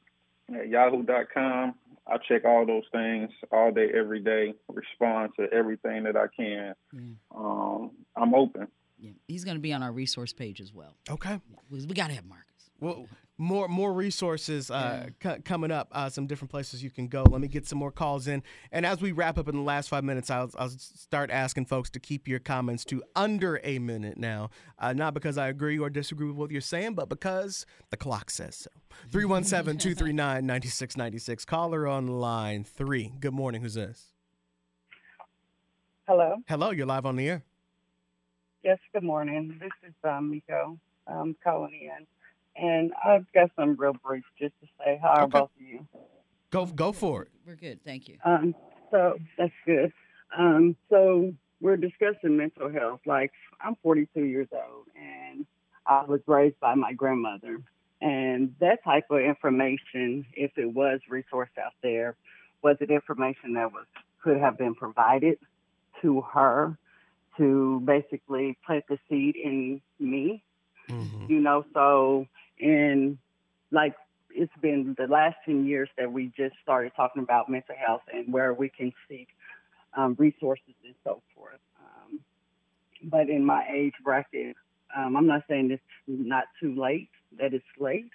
at yahoo.com. I check all those things all day, every day, respond to everything that I can. Mm. Um, I'm open. Yeah, he's going to be on our resource page as well. Okay. Yeah, we, we got to have Marcus. Well, more more resources uh, c- coming up. Uh, some different places you can go. Let me get some more calls in, and as we wrap up in the last five minutes, I'll, I'll start asking folks to keep your comments to under a minute now. Uh, not because I agree or disagree with what you're saying, but because the clock says so. 317-239-9696. Caller on line three. Good morning. Who's this? Hello. Hello. You're live on the air. Yes. Good morning. This is um, Miko. I'm calling in. And I've got some real brief just to say hi, Okay. both of you. Go go for it. We're good. Thank you. Um, so that's good. Um, so we're discussing mental health. Like I'm 42 years old, and I was raised by my grandmother. And that type of information, if it was resourced out there, was it information that was could have been provided to her to basically plant the seed in me Mhm. you know so and like it's been the last 10 years that we just started talking about mental health and where we can seek um, resources and so forth um, but in my age bracket um, i'm not saying it's not too late that it's late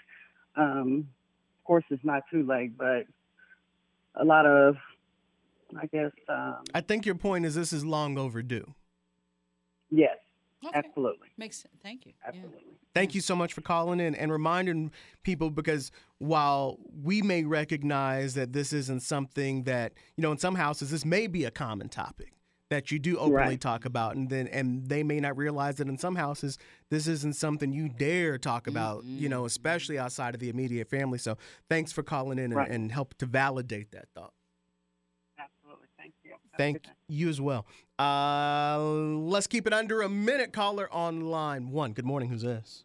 um, of course it's not too late but a lot of i guess um, I think your point is this is long overdue. Yes Okay. absolutely Makes sense. Thank you. Yeah. absolutely Thank you so much for calling in and reminding people because while we may recognize that this isn't something that, you know, in some houses this may be a common topic that you do openly Right. talk about and then and they may not realize that in some houses this isn't something you dare talk about, you know, especially outside of the immediate family. So thanks for calling in and, Right. and help to validate that thought. Absolutely thank you Have a Thank good day. you as well. Uh, let's keep it under a minute. Caller on line one. Good morning. Who's this?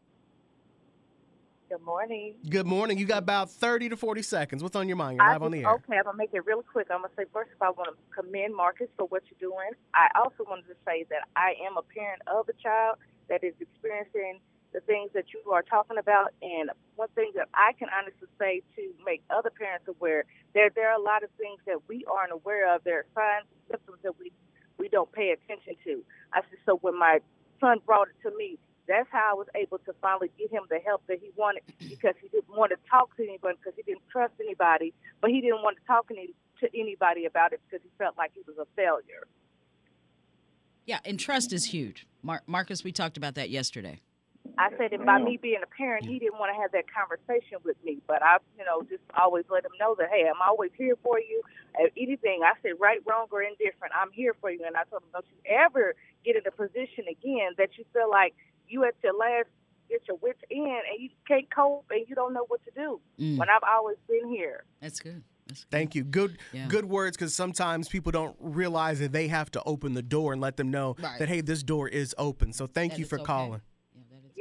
Good morning. Good morning. You got about 30 to 40 seconds. What's on your mind? You're I live on the air. Okay, I'm gonna make it real quick. I'm gonna say first of all, I want to commend Marcus for what you're doing. I also wanted to say that I am a parent of a child that is experiencing the things that you are talking about, and one thing that I can honestly say to make other parents aware, there there are a lot of things that we aren't aware of. There are signs and symptoms that we we don't pay attention to. I said so when my son brought it to me. That's how I was able to finally get him the help that he wanted because he didn't want to talk to anybody because he didn't trust anybody, but he didn't want to talk any, to anybody about it because he felt like he was a failure. Yeah, and trust is huge. Mar- Marcus, we talked about that yesterday. I said, and by me being a parent, he didn't want to have that conversation with me. But I, you know, just always let him know that, hey, I'm always here for you. If anything, I said, right, wrong, or indifferent, I'm here for you. And I told him, don't you ever get in a position again that you feel like you at your last, get your wits end, and you can't cope and you don't know what to do. Mm, When I've always been here. that's good. Thank you. Good Yeah. good words because sometimes people don't realize that they have to open the door and let them know Right. that, hey, this door is open. So thank That you for okay. calling.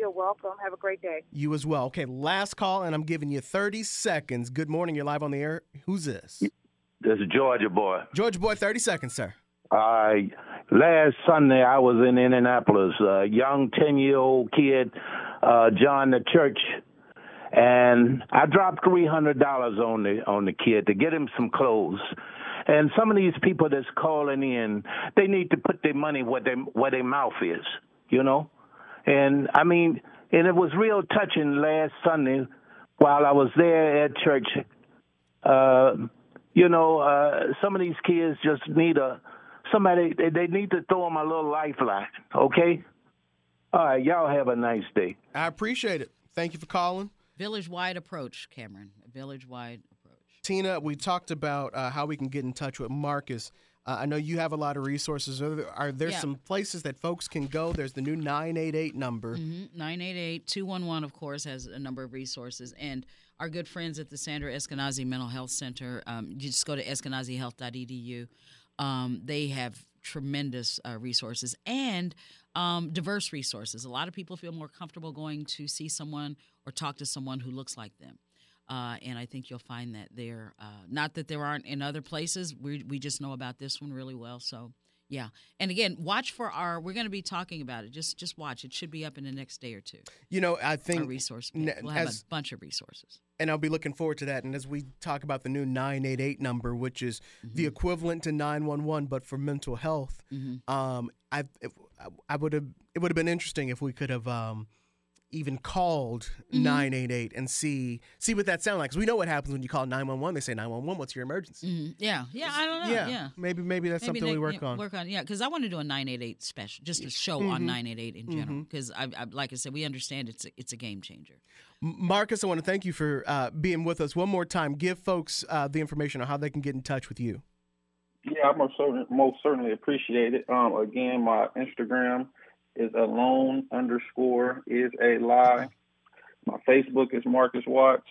Yeah, that is- You're welcome. Have a great day. You as well. Okay, last call, and I'm giving you 30 seconds. Good morning. You're live on the air. Who's this? This is Georgia boy. Georgia Boy, 30 seconds, sir. I last Sunday I was in Indianapolis. A young ten year old kid uh, joined the church, and I dropped three hundred dollars on the on the kid to get him some clothes. And some of these people that's calling in, they need to put their money where they where their mouth is, you know. And I mean, and it was real touching last Sunday while I was there at church. Uh, you know, uh, some of these kids just need a somebody. They, they need to throw them a little lifeline. Okay. All right. Y'all have a nice day. I appreciate it. Thank you for calling. Village wide approach, Cameron. Village wide approach. Tina, we talked about uh, how we can get in touch with Marcus. Uh, I know you have a lot of resources. Are there, are there Yeah. some places that folks can go? There's the new 988 number. Mm-hmm. 988 211, of course, has a number of resources. And our good friends at the Sandra Eskenazi Mental Health Center, um, you just go to eskenazihealth.edu. Um, they have tremendous uh, resources and um, diverse resources. A lot of people feel more comfortable going to see someone or talk to someone who looks like them. Uh, and I think you'll find that there. Uh, not that there aren't in other places. We we just know about this one really well. So yeah. And again, watch for our. We're going to be talking about it. Just just watch. It should be up in the next day or two. You know, I Our think resource. n- We'll have as- a bunch of resources. and I'll be looking forward to that. And as we talk about the new 988 number, which is the equivalent to 911, but for mental health, Mhm. um, I I would have it would have been interesting if we could have um, even called Mm-hmm. 988 and see see what that sounds like. Because we know what happens when you call 911. They say 911. What's your emergency? Mhm. Yeah, yeah, I don't know. Yeah, Yeah, maybe maybe that's something we work yeah, on. Work on, yeah, because I want to do a 988 special, just a show on Mhm. 988 in general. Because I, I, like I said, we understand it's a, it's a game changer. Marcus, I want to thank you for uh, being with us one more time. Give folks uh, the information on how they can get in touch with you. Yeah, I most certainly, most certainly appreciate it. Um, again, my Instagram is alone underscore is a lie. My Facebook is Marcus Watts,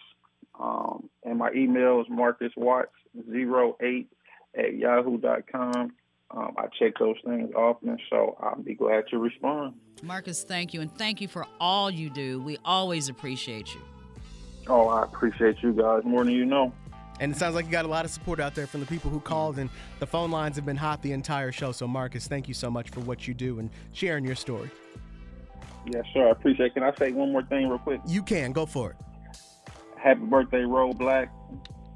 um, and my email is Marcus Watts 08 at yahoo.com. Um, I check those things often, so I'll be glad to respond. Marcus, thank you, and thank you for all you do. We always appreciate you. Oh, I appreciate you guys more than you know. And it sounds like you got a lot of support out there from the people who called, and the phone lines have been hot the entire show. So, Marcus, thank you so much for what you do and sharing your story. Yeah, sure. I appreciate it. Can I say one more thing real quick? You can go for it. Happy birthday, Roll Black.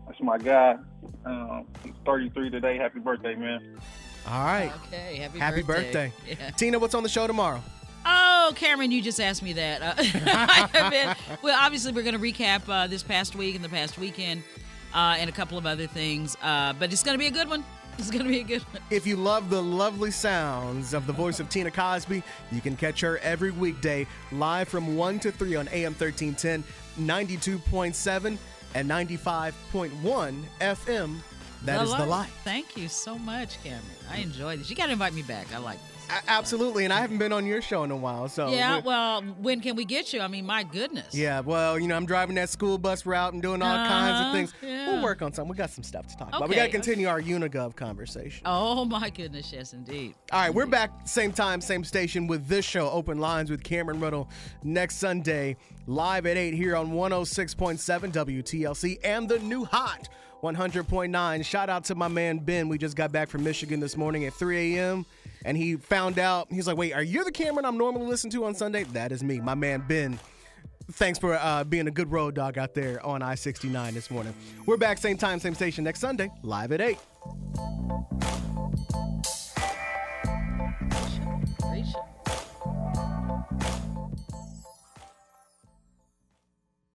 That's my guy. Um, he's 33 today. Happy birthday, man. All right. Okay, happy, Happy birthday. birthday. Yeah. Tina, what's on the show tomorrow? Oh, Cameron, you just asked me that. Uh, I have been, well, obviously, we're going to recap uh, this past week and the past weekend uh, and a couple of other things, uh, but it's going to be a good one. It's going to be a good one. If you love the lovely sounds of the voice of Tina Cosby, you can catch her every weekday live from 1 to 3 on AM 1310, 92.7, and 95.1 FM. That is the Light. Thank you so much, Cameron. I enjoy this. You got to invite me back. I like this. Absolutely. And I haven't been on your show in a while. So yeah, well, when can we get you? I mean, my goodness. Yeah, well, you know, I'm driving that school bus route and doing all kinds of Uh-huh, things. yeah. We'll work on something. We got some stuff to talk about. We got to continue our Unigov conversation. Oh, my goodness. Yes, indeed. All right, we're back same time, same station with this show, Open Lines with Cameron Riddle, next Sunday, live at 8 here on 106.7 WTLC and the new hot 100.9. Shout out to my man Ben. We just got back from Michigan this morning at 3 a.m. And he found out, he's like, wait, are you the Cameron I'm normally listening to on Sunday? That is me, my man Ben. Thanks for uh, being a good road dog out there on I 69 this morning. We're back same time, same station next Sunday, live at 8.